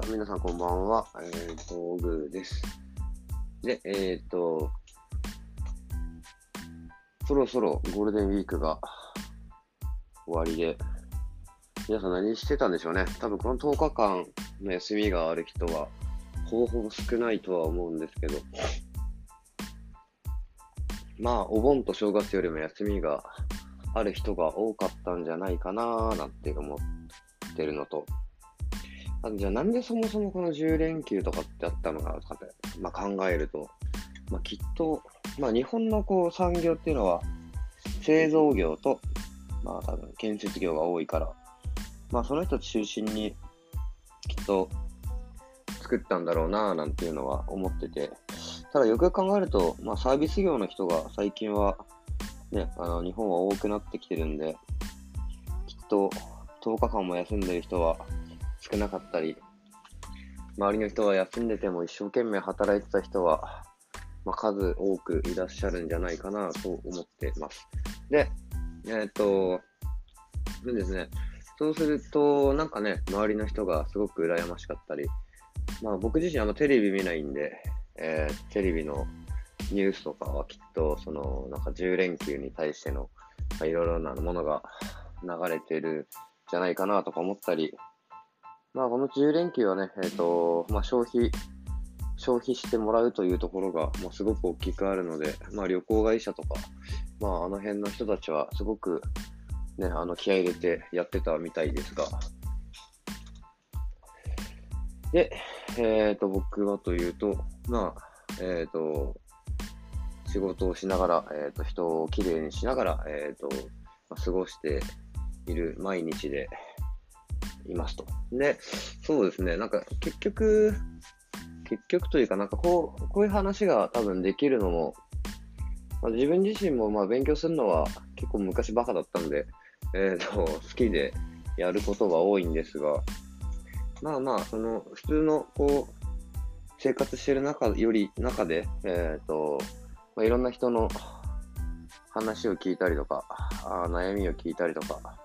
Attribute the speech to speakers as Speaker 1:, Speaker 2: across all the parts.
Speaker 1: さあ、皆さんこんばんは。えっ、ー、と、グーです。で、えっ、ー、と、そろそろゴールデンウィークが終わりで、皆さん何してたんでしょうね。多分この10日間の休みがある人は、ほぼほぼ少ないとは思うんですけど、まあ、お盆と正月よりも休みがある人が多かったんじゃないかななんて思ってるのと、あじゃあなんでそもそもこの10連休とかってあったのかとかって、まあ、考えると、まあ、きっと、まあ、日本のこう産業っていうのは製造業と、まあ多分建設業が多いから、まあその人中心にきっと作ったんだろうなぁなんていうのは思ってて、ただよくよく考えると、まあサービス業の人が最近はね、あの日本は多くなってきてるんで、きっと10日間も休んでる人は少なかったり、周りの人が休んでても一生懸命働いてた人は、まあ、数多くいらっしゃるんじゃないかなと思ってます。で、えー、っと、でですね、そうすると、なんかね、周りの人がすごく羨ましかったり、まあ僕自身あのテレビ見ないんで、えー、テレビのニュースとかはきっと、その、なんか10連休に対しての、いろいろなものが流れてるんじゃないかなとか思ったり、まあ、この10連休はね、えっ、ー、と、まあ、消費、消費してもらうというところが、まあ、すごく大きくあるので、まあ、旅行会社とか、まあ、あの辺の人たちはすごく、ね、あの気合い入れてやってたみたいですが、で、えっ、ー、と、僕はというと、まあ、えっ、ー、と、仕事をしながら、えっ、と、人をきれいにしながら、えっ、と、まあ、過ごしている毎日で、いますと。で、そうですね、なんか結局、結局というか、なんかこう、こういう話が多分できるのも、まあ、自分自身もまあ勉強するのは結構昔バカだったんで、え、ー、と、好きでやることが多いんですが、まあまあ、その、普通の、こう、生活してる中より、中で、え、ー、と、まあ、いろんな人の話を聞いたりとか、あ悩みを聞いたりとか、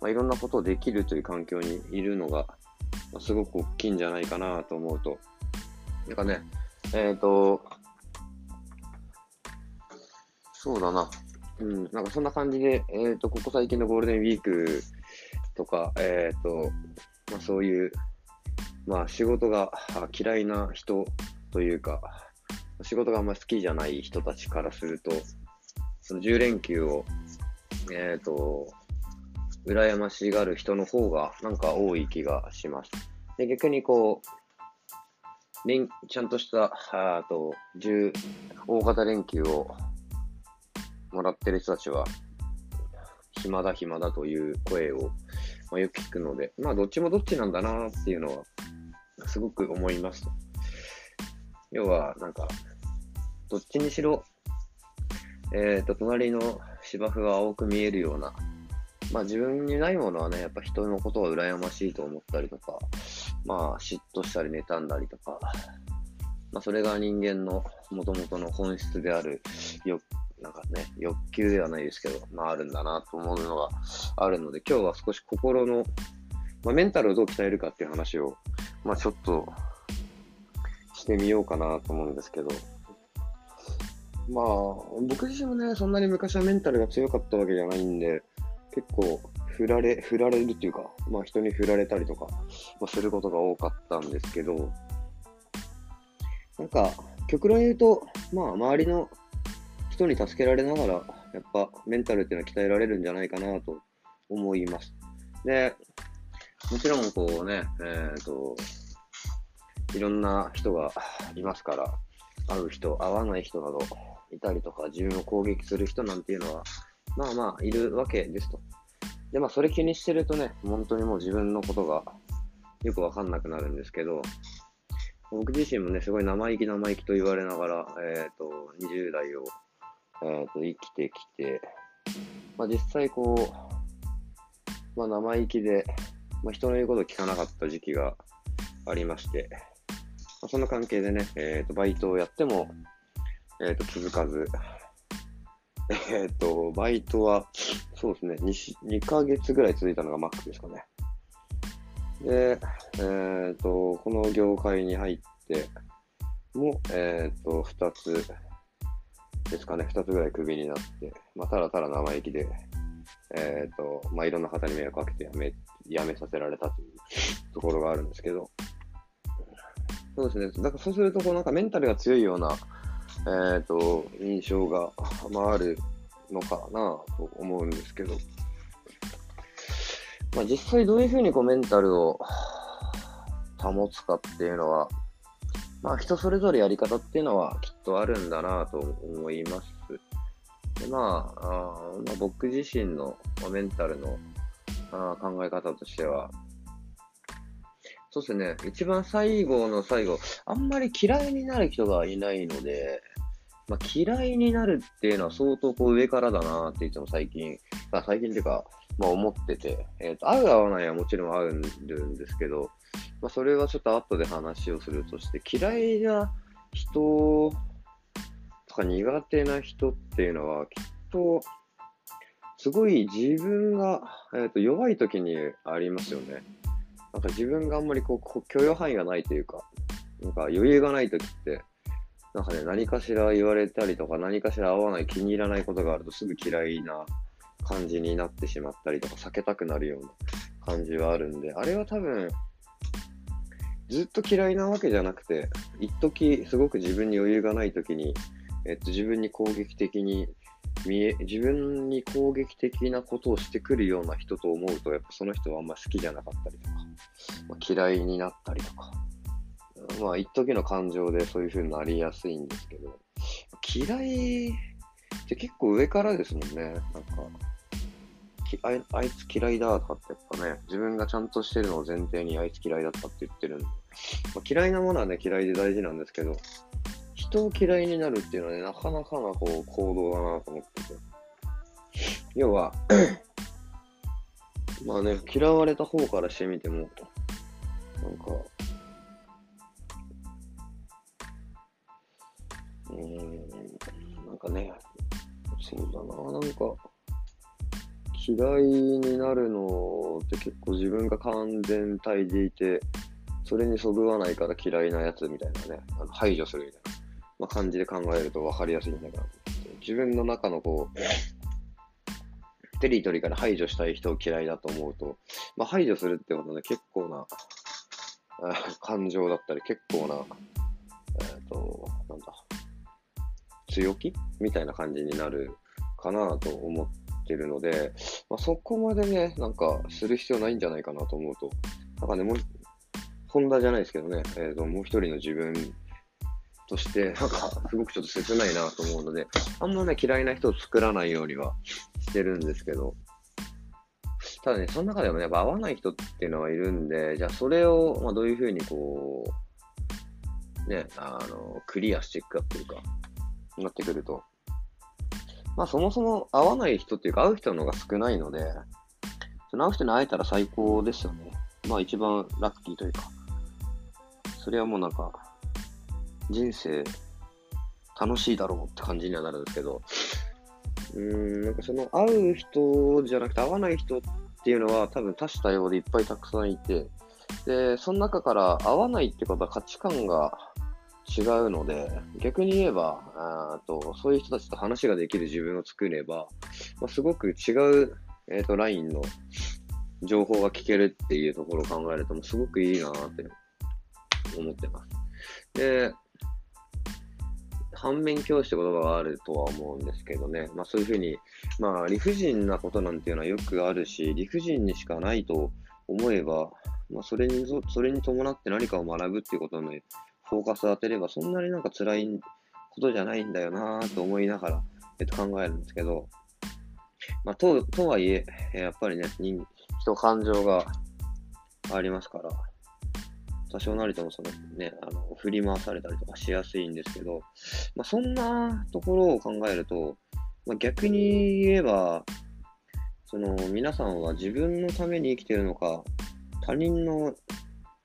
Speaker 1: まあ、いろんなことをできるという環境にいるのが、まあ、すごく大きいんじゃないかなと思うと、なんかね、えっ、ー、と、そうだな。うん、なんかそんな感じで、えっ、ー、と、ここ最近のゴールデンウィークとか、えっ、ー、と、まあそういう、まあ仕事が嫌いな人というか、仕事があんまり好きじゃない人たちからすると、その10連休を、えっ、ー、と、羨ましがる人の方がなんか多い気がします。で、逆にこう、連ちゃんとした、あと、10、大型連休をもらってる人たちは、暇だ暇だという声を、まあ、よく聞くので、まあ、どっちもどっちなんだなっていうのは、すごく思います。要は、なんか、どっちにしろ、えっ、ー、と、隣の芝生が青く見えるようなまあ自分にないものはね、やっぱ人のことは羨ましいと思ったりとか、まあ嫉妬したり妬んだりとか、まあそれが人間の元々の本質である欲、なんかね、欲求ではないですけど、まああるんだなと思うのがあるので、今日は少し心の、まあメンタルをどう鍛えるかっていう話を、まあちょっとしてみようかなと思うんですけど、まあ、僕自身もね、そんなに昔はメンタルが強かったわけじゃないんで、結構振られ、振られるっていうか、まあ人に振られたりとか、まあ、することが多かったんですけど、なんか、極論言うと、まあ周りの人に助けられながら、やっぱメンタルっていうのは鍛えられるんじゃないかなと思います。で、もちろんこうね、えっ、ー、と、いろんな人がいますから、会う人、会わない人などいたりとか、自分を攻撃する人なんていうのは、まあまあ、いるわけですと。で、まあ、それ気にしてるとね、本当にもう自分のことがよくわかんなくなるんですけど、僕自身もね、すごい生意気生意気と言われながら、えっ、ー、と、20代を、えっ、ー、と、生きてきて、まあ実際こう、まあ生意気で、まあ人の言うことを聞かなかった時期がありまして、まあ、そんな関係でね、えっ、ー、と、バイトをやっても、えっ、と、続かず、えっ、と、バイトは、そうですね2、2ヶ月ぐらい続いたのがマックスですかね。で、えっ、と、この業界に入っても、えっ、と、2つですかね、2つぐらいクビになって、まあ、ただただ生意気で、えっ、と、まあ、いろんな方に迷惑かけてやめ、やめさせられたというところがあるんですけど、そうですね、だからそうすると、こうなんかメンタルが強いような、えっ、と、印象が、まあ、あるのかなと思うんですけど、まあ、実際どういうふうにこうメンタルを保つかっていうのは、まあ人それぞれやり方っていうのはきっとあるんだなと思います。でまあ、あまあ、僕自身の、メンタルのあ考え方としては、そうですね、一番最後の最後、あんまり嫌いになる人がいないので、まあ、嫌いになるっていうのは相当こう上からだなっていつも最近、まあ、最近っていうか、まあ、思ってて、え、ー、と、合う合わないはもちろん合うんですけど、まあ、それはちょっと後で話をするとして、嫌いな人とか苦手な人っていうのは、きっと、すごい自分が、えー、と弱い時にありますよね。なんか自分があんまりこう許容範囲がないというか、なんか余裕がない時って、なんかね、何かしら言われたりとか、何かしら合わない、気に入らないことがあるとすぐ嫌いな感じになってしまったりとか、避けたくなるような感じはあるんで、あれは多分、ずっと嫌いなわけじゃなくて、一時すごく自分に余裕がない時に、えっと、自分に攻撃的に見え、自分に攻撃的なことをしてくるような人と思うと、やっぱその人はあんま好きじゃなかったりとか、まあ、嫌いになったりとか、まあ、一時の感情でそういう風になりやすいんですけど、嫌いって結構上からですもんね。なんか、あいあいつ嫌いだとかってやっぱね、自分がちゃんとしてるのを前提にあいつ嫌いだったって言ってるんで、まあ、嫌いなものはね、嫌いで大事なんですけど、人を嫌いになるっていうのはね、なかなかなこう行動だなと思ってて。要はまあね、嫌われた方からしてみても、なんか、かね、そうだな、なんか、嫌いになるのって結構自分が完全体でいて、それにそぐわないから嫌いなやつみたいなね、あの排除するみたいな、まあ、感じで考えると分かりやすいんだけど、自分の中のこう、テリトリーから排除したい人を嫌いだと思うと、まあ、排除するってことね、結構な感情だったり、結構な、えっ、ー、と、なんだ、強気みたいな感じになるかなと思ってるので、まあ、そこまでね、なんかする必要ないんじゃないかなと思うと、なんかね、もう、ホンダじゃないですけどね、えー、ともう一人の自分として、なんかすごくちょっと切ないなと思うので、あんまね、嫌いな人を作らないようにはしてるんですけど、ただね、その中でもね、やっぱ合わない人っていうのはいるんで、じゃあそれを、まあ、どういうふうにこう、ね、あの、クリアしていくかっていうか、なってくると、まあそもそも会わない人っていうか会う人の方が少ないので、その会う人に会えたら最高ですよね。まあ一番ラッキーというか、それはもうなんか、人生楽しいだろうって感じにはなるんですけど、うーん、なんかその会う人じゃなくて会わない人っていうのは多分多種多様でいっぱいたくさんいて、で、その中から会わないってことは価値観が違うので、逆に言えば、あとそういう人たちと話ができる自分を作れば、まあ、すごく違う、えーと、ラインの情報が聞けるっていうところを考えると、すごくいいなって思ってます。で、反面教師って言葉があるとは思うんですけどね、まあそういうふうに、まあ理不尽なことなんていうのはよくあるし、理不尽にしかないと思えば、まあそれに、それに伴って何かを学ぶっていうことのフォーカス当てれば、そんなになんか辛いことじゃないんだよなと思いながら、えっと、考えるんですけど、まあ、と、とはいえ、やっぱりね、人、人感情がありますから、多少なりともそのね、あの、振り回されたりとかしやすいんですけど、まあ、そんなところを考えると、まあ、逆に言えば、その、皆さんは自分のために生きてるのか、他人の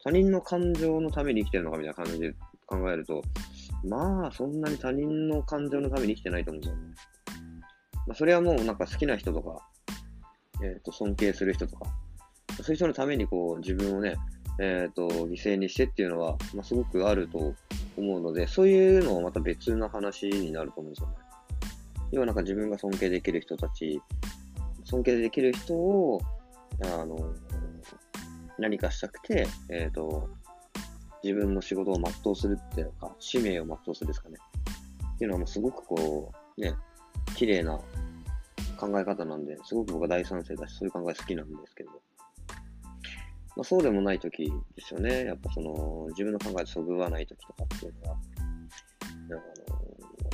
Speaker 1: 他人の感情のために生きてるのかみたいな感じで考えると、まあ、そんなに他人の感情のために生きてないと思うんだよね。まあ、それはもうなんか好きな人とか、えっ、ー、と、尊敬する人とか、そういう人のためにこう自分をね、えっ、と、犠牲にしてっていうのは、まあ、すごくあると思うので、そういうのはまた別な話になると思うんですよね。要はなんか自分が尊敬できる人たち、尊敬できる人を、あの、何かしたくて、えっ、と、自分の仕事を全うするっていうか、使命を全うするですかね。っていうのはもうすごくこう、ね、綺麗な考え方なんで、すごく僕は大賛成だし、そういう考え好きなんですけど。まあ、そうでもない時ですよね。やっぱその、自分の考えとそぐわない時とかっていうのは、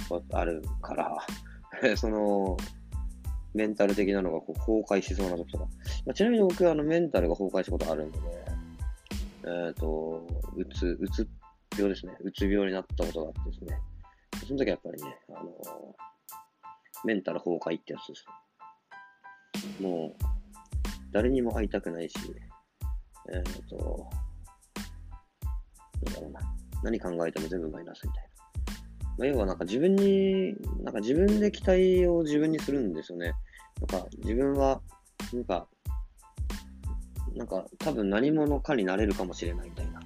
Speaker 1: あの、あるから、その、メンタル的なのがこう崩壊しそうな時とか。まあ、ちなみに僕はあのメンタルが崩壊したことあるので、えっ、ー、と、うつ、うつ病ですね。うつ病になったことがあってですね。その時はやっぱりね、あの、メンタル崩壊ってやつです。もう、誰にも会いたくないし、えっ、ー、と、何考えても全部マイナスみたいな。まあ、要はなんか自分に、なんか自分で期待を自分にするんですよね。なんか自分は、なんか、なんか多分何者かになれるかもしれないみたいな。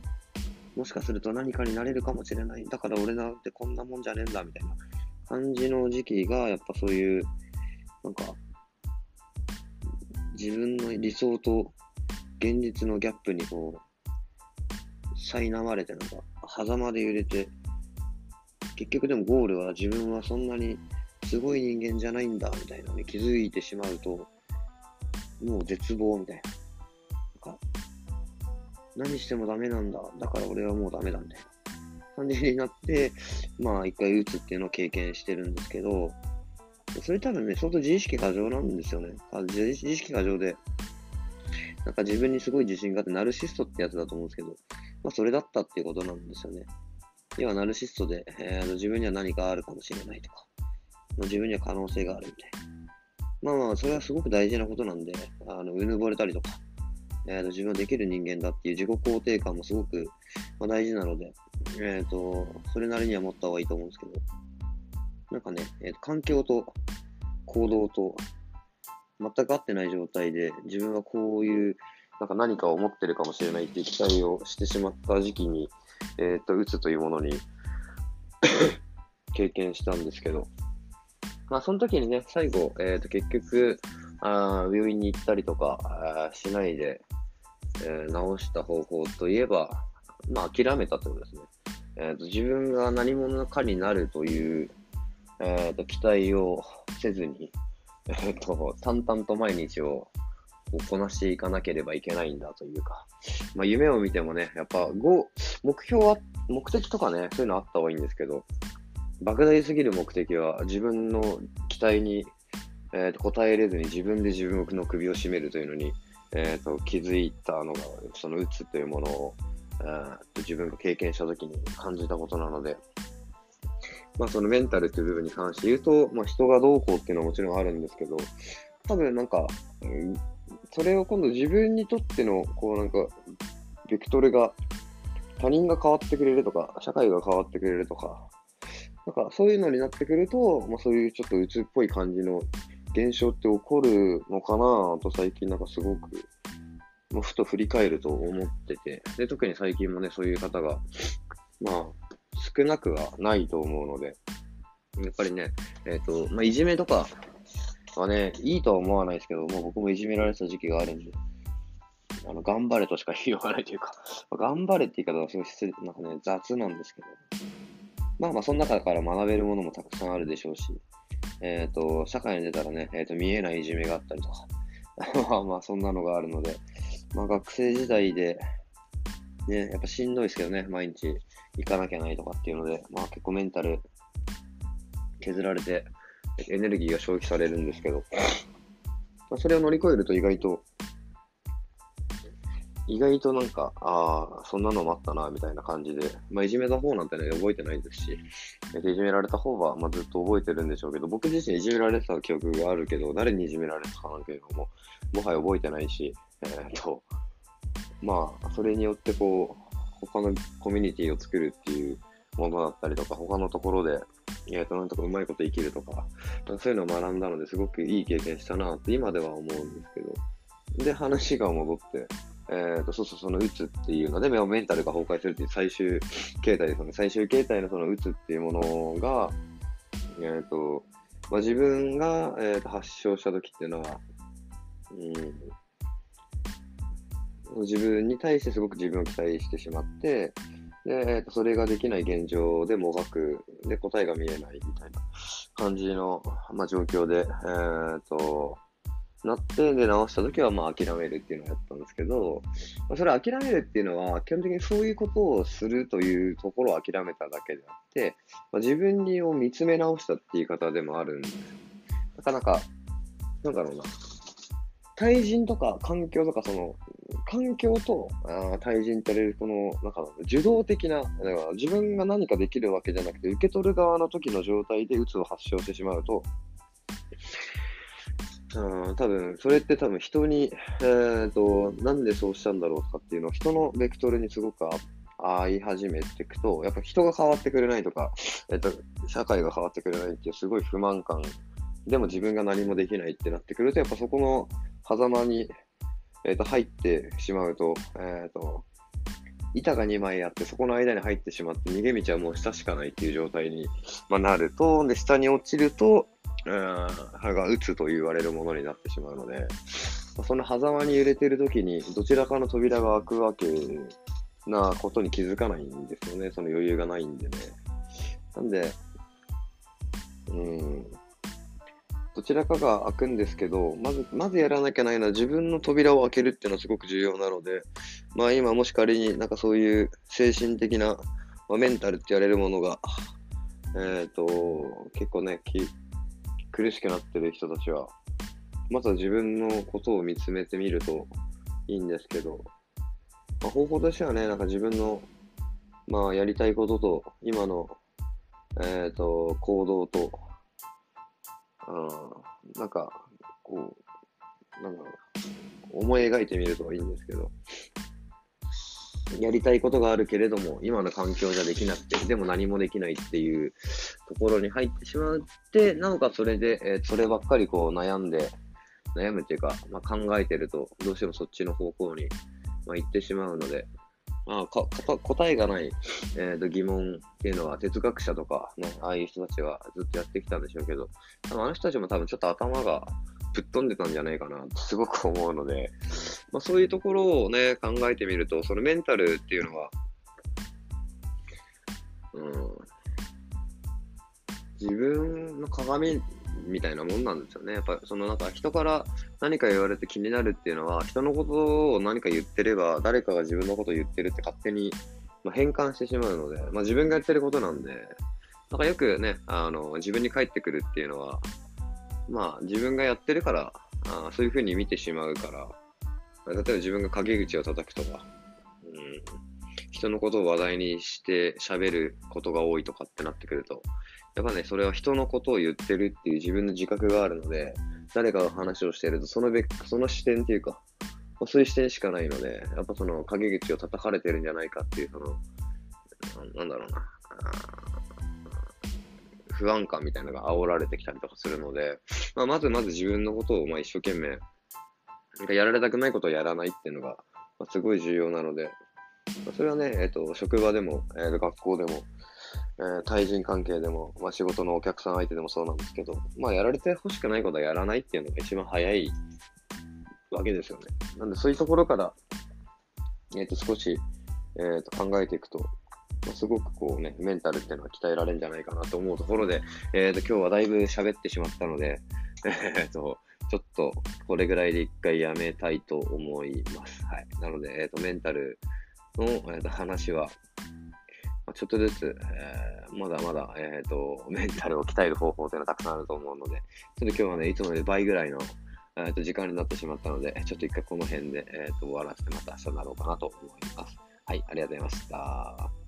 Speaker 1: もしかすると何かになれるかもしれない。だから俺なんてこんなもんじゃねえんだみたいな感じの時期が、やっぱそういう、なんか、自分の理想と現実のギャップにこう、苛まれて、なんか、狭間で揺れて、結局でもゴールは自分はそんなにすごい人間じゃないんだ、みたいなのに気づいてしまうと、もう絶望みたいな。なんか、何してもダメなんだ。だから俺はもうダメだ、みたいな感じになって、まあ一回打つっていうのを経験してるんですけど、それ多分ね、相当自意識過剰なんですよね。自意識過剰で、なんか自分にすごい自信があって、ナルシストってやつだと思うんですけど、まあそれだったっていうことなんですよね。要はナルシストで、えー、自分には何かあるかもしれないとか、ま、自分には可能性があるみたいな。まあまあ、それはすごく大事なことなんで、あの、うぬぼれたりとか、えーと、自分はできる人間だっていう自己肯定感もすごく、まあ、大事なので、えっ、ー、と、それなりには持った方がいいと思うんですけど、なんかね、えーと、環境と行動と全く合ってない状態で、自分はこういう、なんか何かを持ってるかもしれないっていう期待をしてしまった時期に、えっ、ー、と、うつというものに 経験したんですけど、まあ、その時にね、最後、えっ、ー、と、結局、あ病院に行ったりとかしないで、えー、治した方法といえば、まあ、諦めたってことですね。えーと、自分が何者かになるという、えーと、期待をせずに、えーと、淡々と毎日をこなしていかなければいけないんだというか、まあ、夢を見てもね、やっぱ目標は、目的とかね、そういうのあった方がいいんですけど、莫大すぎる目的は自分の期待に、えー、と答えれずに自分で自分の首を絞めるというのに、えー、と気づいたのが、そのうつというものを、自分が経験したときに感じたことなので、まあ、そのメンタルっていう部分に関して言うと、まあ、人がどうこうっていうのはもちろんあるんですけど、多分なんか、うん、それを今度自分にとっての、こうなんか、ベクトルが、他人が変わってくれるとか、社会が変わってくれるとか、なんかそういうのになってくると、まあ、そういうちょっと鬱っぽい感じの現象って起こるのかなと最近なんかすごくもうふと振り返ると思ってて、で、特に最近もね、そういう方が、まあ、少なくはないと思うので、やっぱりね、えっ、ー、と、まあ、いじめとかはね、いいとは思わないですけど、もう僕もいじめられてた時期があるんで、あの、頑張れとしか言いようがないというか、頑張れって言い方はすごい失礼、なんかね、雑なんですけど、まあまあ、その中から学べるものもたくさんあるでしょうし、えっ、ー、と、社会に出たらね、えっ、ー、と、見えないいじめがあったりとか、まあまあ、そんなのがあるので、まあ学生時代で、ね、やっぱしんどいですけどね、毎日行かなきゃないとかっていうので、まあ結構メンタル削られて、エネルギーが消費されるんですけど、まあ、それを乗り越えると意外と意外となんか、ああ、そんなのもあったな、みたいな感じで、まあ、いじめた方なんてね、覚えてないですし、いじめられた方は、まあ、ずっと覚えてるんでしょうけど、僕自身いじめられてた記憶があるけど、誰にいじめられてたかなんていうのも、もはや覚えてないし、えー、っと、まあ、それによってこう、他のコミュニティを作るっていうものだったりとか、他のところで、えっと、なんとかうまいこと生きるとか、そういうのを学んだのですごくいい経験したなって今では思うんですけど、で、話が戻って、えーと、そうそう、そのうつっていうので、メンタルが崩壊するっていう最終形態ですよね。最終形態のそのうつっていうものが、えっ、ー、と、まあ、自分が、えーと、発症した時っていうのは、うん、自分に対してすごく自分を期待してしまって、で、えーと、それができない現状でもがく、で、答えが見えないみたいな感じの、まあ、状況で、えっ、と、なって、で、直した時は、まあ、諦めるっていうのをやったんですけど、まあ、それ諦めるっていうのは、基本的にそういうことをするというところを諦めただけであって、まあ、自分にを見つめ直したって言い方でもあるんですなかなか、なんだろうな。対人とか環境とか、その、環境とあ対人とれる、この、なんか、受動的な、だか自分が何かできるわけじゃなくて、受け取る側の時の状態でうつを発症してしまうと、うん、多分、それって多分人に、え、ー、と、なんでそうしたんだろうとかっていうのを人のベクトルにすごく合い始めていくと、やっぱ人が変わってくれないとか、えっ、と、社会が変わってくれないっていうすごい不満感、でも自分が何もできないってなってくると、やっぱそこの狭間に、え、ー、と、入ってしまうと、えっ、と、板が2枚あって、そこの間に入ってしまって、逃げ道はもう下しかないっていう状態に、まあ、なると、で、下に落ちると、歯が打つと言われるものになってしまうので、その狭間に揺れてる時に、どちらかの扉が開くわけなことに気づかないんですよね。その余裕がないんでね。なんで、うん、どちらかが開くんですけど、まず、まずやらなきゃないのは自分の扉を開けるっていうのはすごく重要なので、まあ今もし仮になんかそういう精神的な、まあ、メンタルって言われるものが、えっ、ー、と、結構ね、苦しくなってる人たちは、まずは自分のことを見つめてみるといいんですけど、まあ、方法としてはね、なんか自分の、まあ、やりたいことと、今の、えっ、ー、と、行動と、うん、なんか、こう、なんだろう。思い描いてみるといいんですけど、やりたいことがあるけれども、今の環境じゃできなくて、でも何もできないっていうところに入ってしまって、なおかそれで、えー、そればっかりこう悩んで、悩むっていうか、まあ、考えてると、どうしてもそっちの方向に、まあ、行ってしまうので、まあ、か答えがない、えー、と疑問っていうのは哲学者とか、ね、ああいう人たちはずっとやってきたんでしょうけど、あの人たちも多分ちょっと頭がぶっ飛んでたんじゃないかなって すごく思うので、まあ、そういうところをね、考えてみると、そのメンタルっていうのは、うん、自分の鏡みたいなもんなんですよね。やっぱそのなんか人から何か言われて気になるっていうのは、人のことを何か言ってれば、誰かが自分のことを言ってるって勝手に、ま、変換してしまうので、まあ、自分がやってることなんで、なんかよくね、あの自分に返ってくるっていうのは、まあ自分がやってるから、あそういうふうに見てしまうから、例えば自分が陰口を叩くとか、うん、人のことを話題にして喋ることが多いとかってなってくると、やっぱね、それは人のことを言ってるっていう自分の自覚があるので、誰かが話をしてると、そのべその視点っていうか、そういう視点しかないので、やっぱその陰口を叩かれてるんじゃないかっていう、その、なんだろうな、不安感みたいなのが煽られてきたりとかするので、まあ、まずまず自分のことをまあ一生懸命、なんかやられたくないことをやらないっていうのが、まあ、すごい重要なので、まあ、それはね、えっ、ー、と、職場でも、えー、学校でも、えー、対人関係でも、まあ、仕事のお客さん相手でもそうなんですけど、まあ、やられてほしくないことはやらないっていうのが一番早いわけですよね。なんで、そういうところから、えっ、ー、と、少し、えっ、ー、と、考えていくと、すごくこうね、メンタルっていうのは鍛えられるんじゃないかなと思うところで、えっ、ー、と、今日はだいぶ喋ってしまったので、えっ、と、ちょっとこれぐらいで一回やめたいと思います。はい。なので、えっ、と、メンタルの、えー、と話は、ちょっとずつ、えー、まだまだ、えっ、と、メンタルを鍛える方法というのはたくさんあると思うので、ちょっと今日はね、いつもより倍ぐらいの、えー、と時間になってしまったので、ちょっと一回この辺で、えー、と終わらせてまた明日になろうかなと思います。はい、ありがとうございました。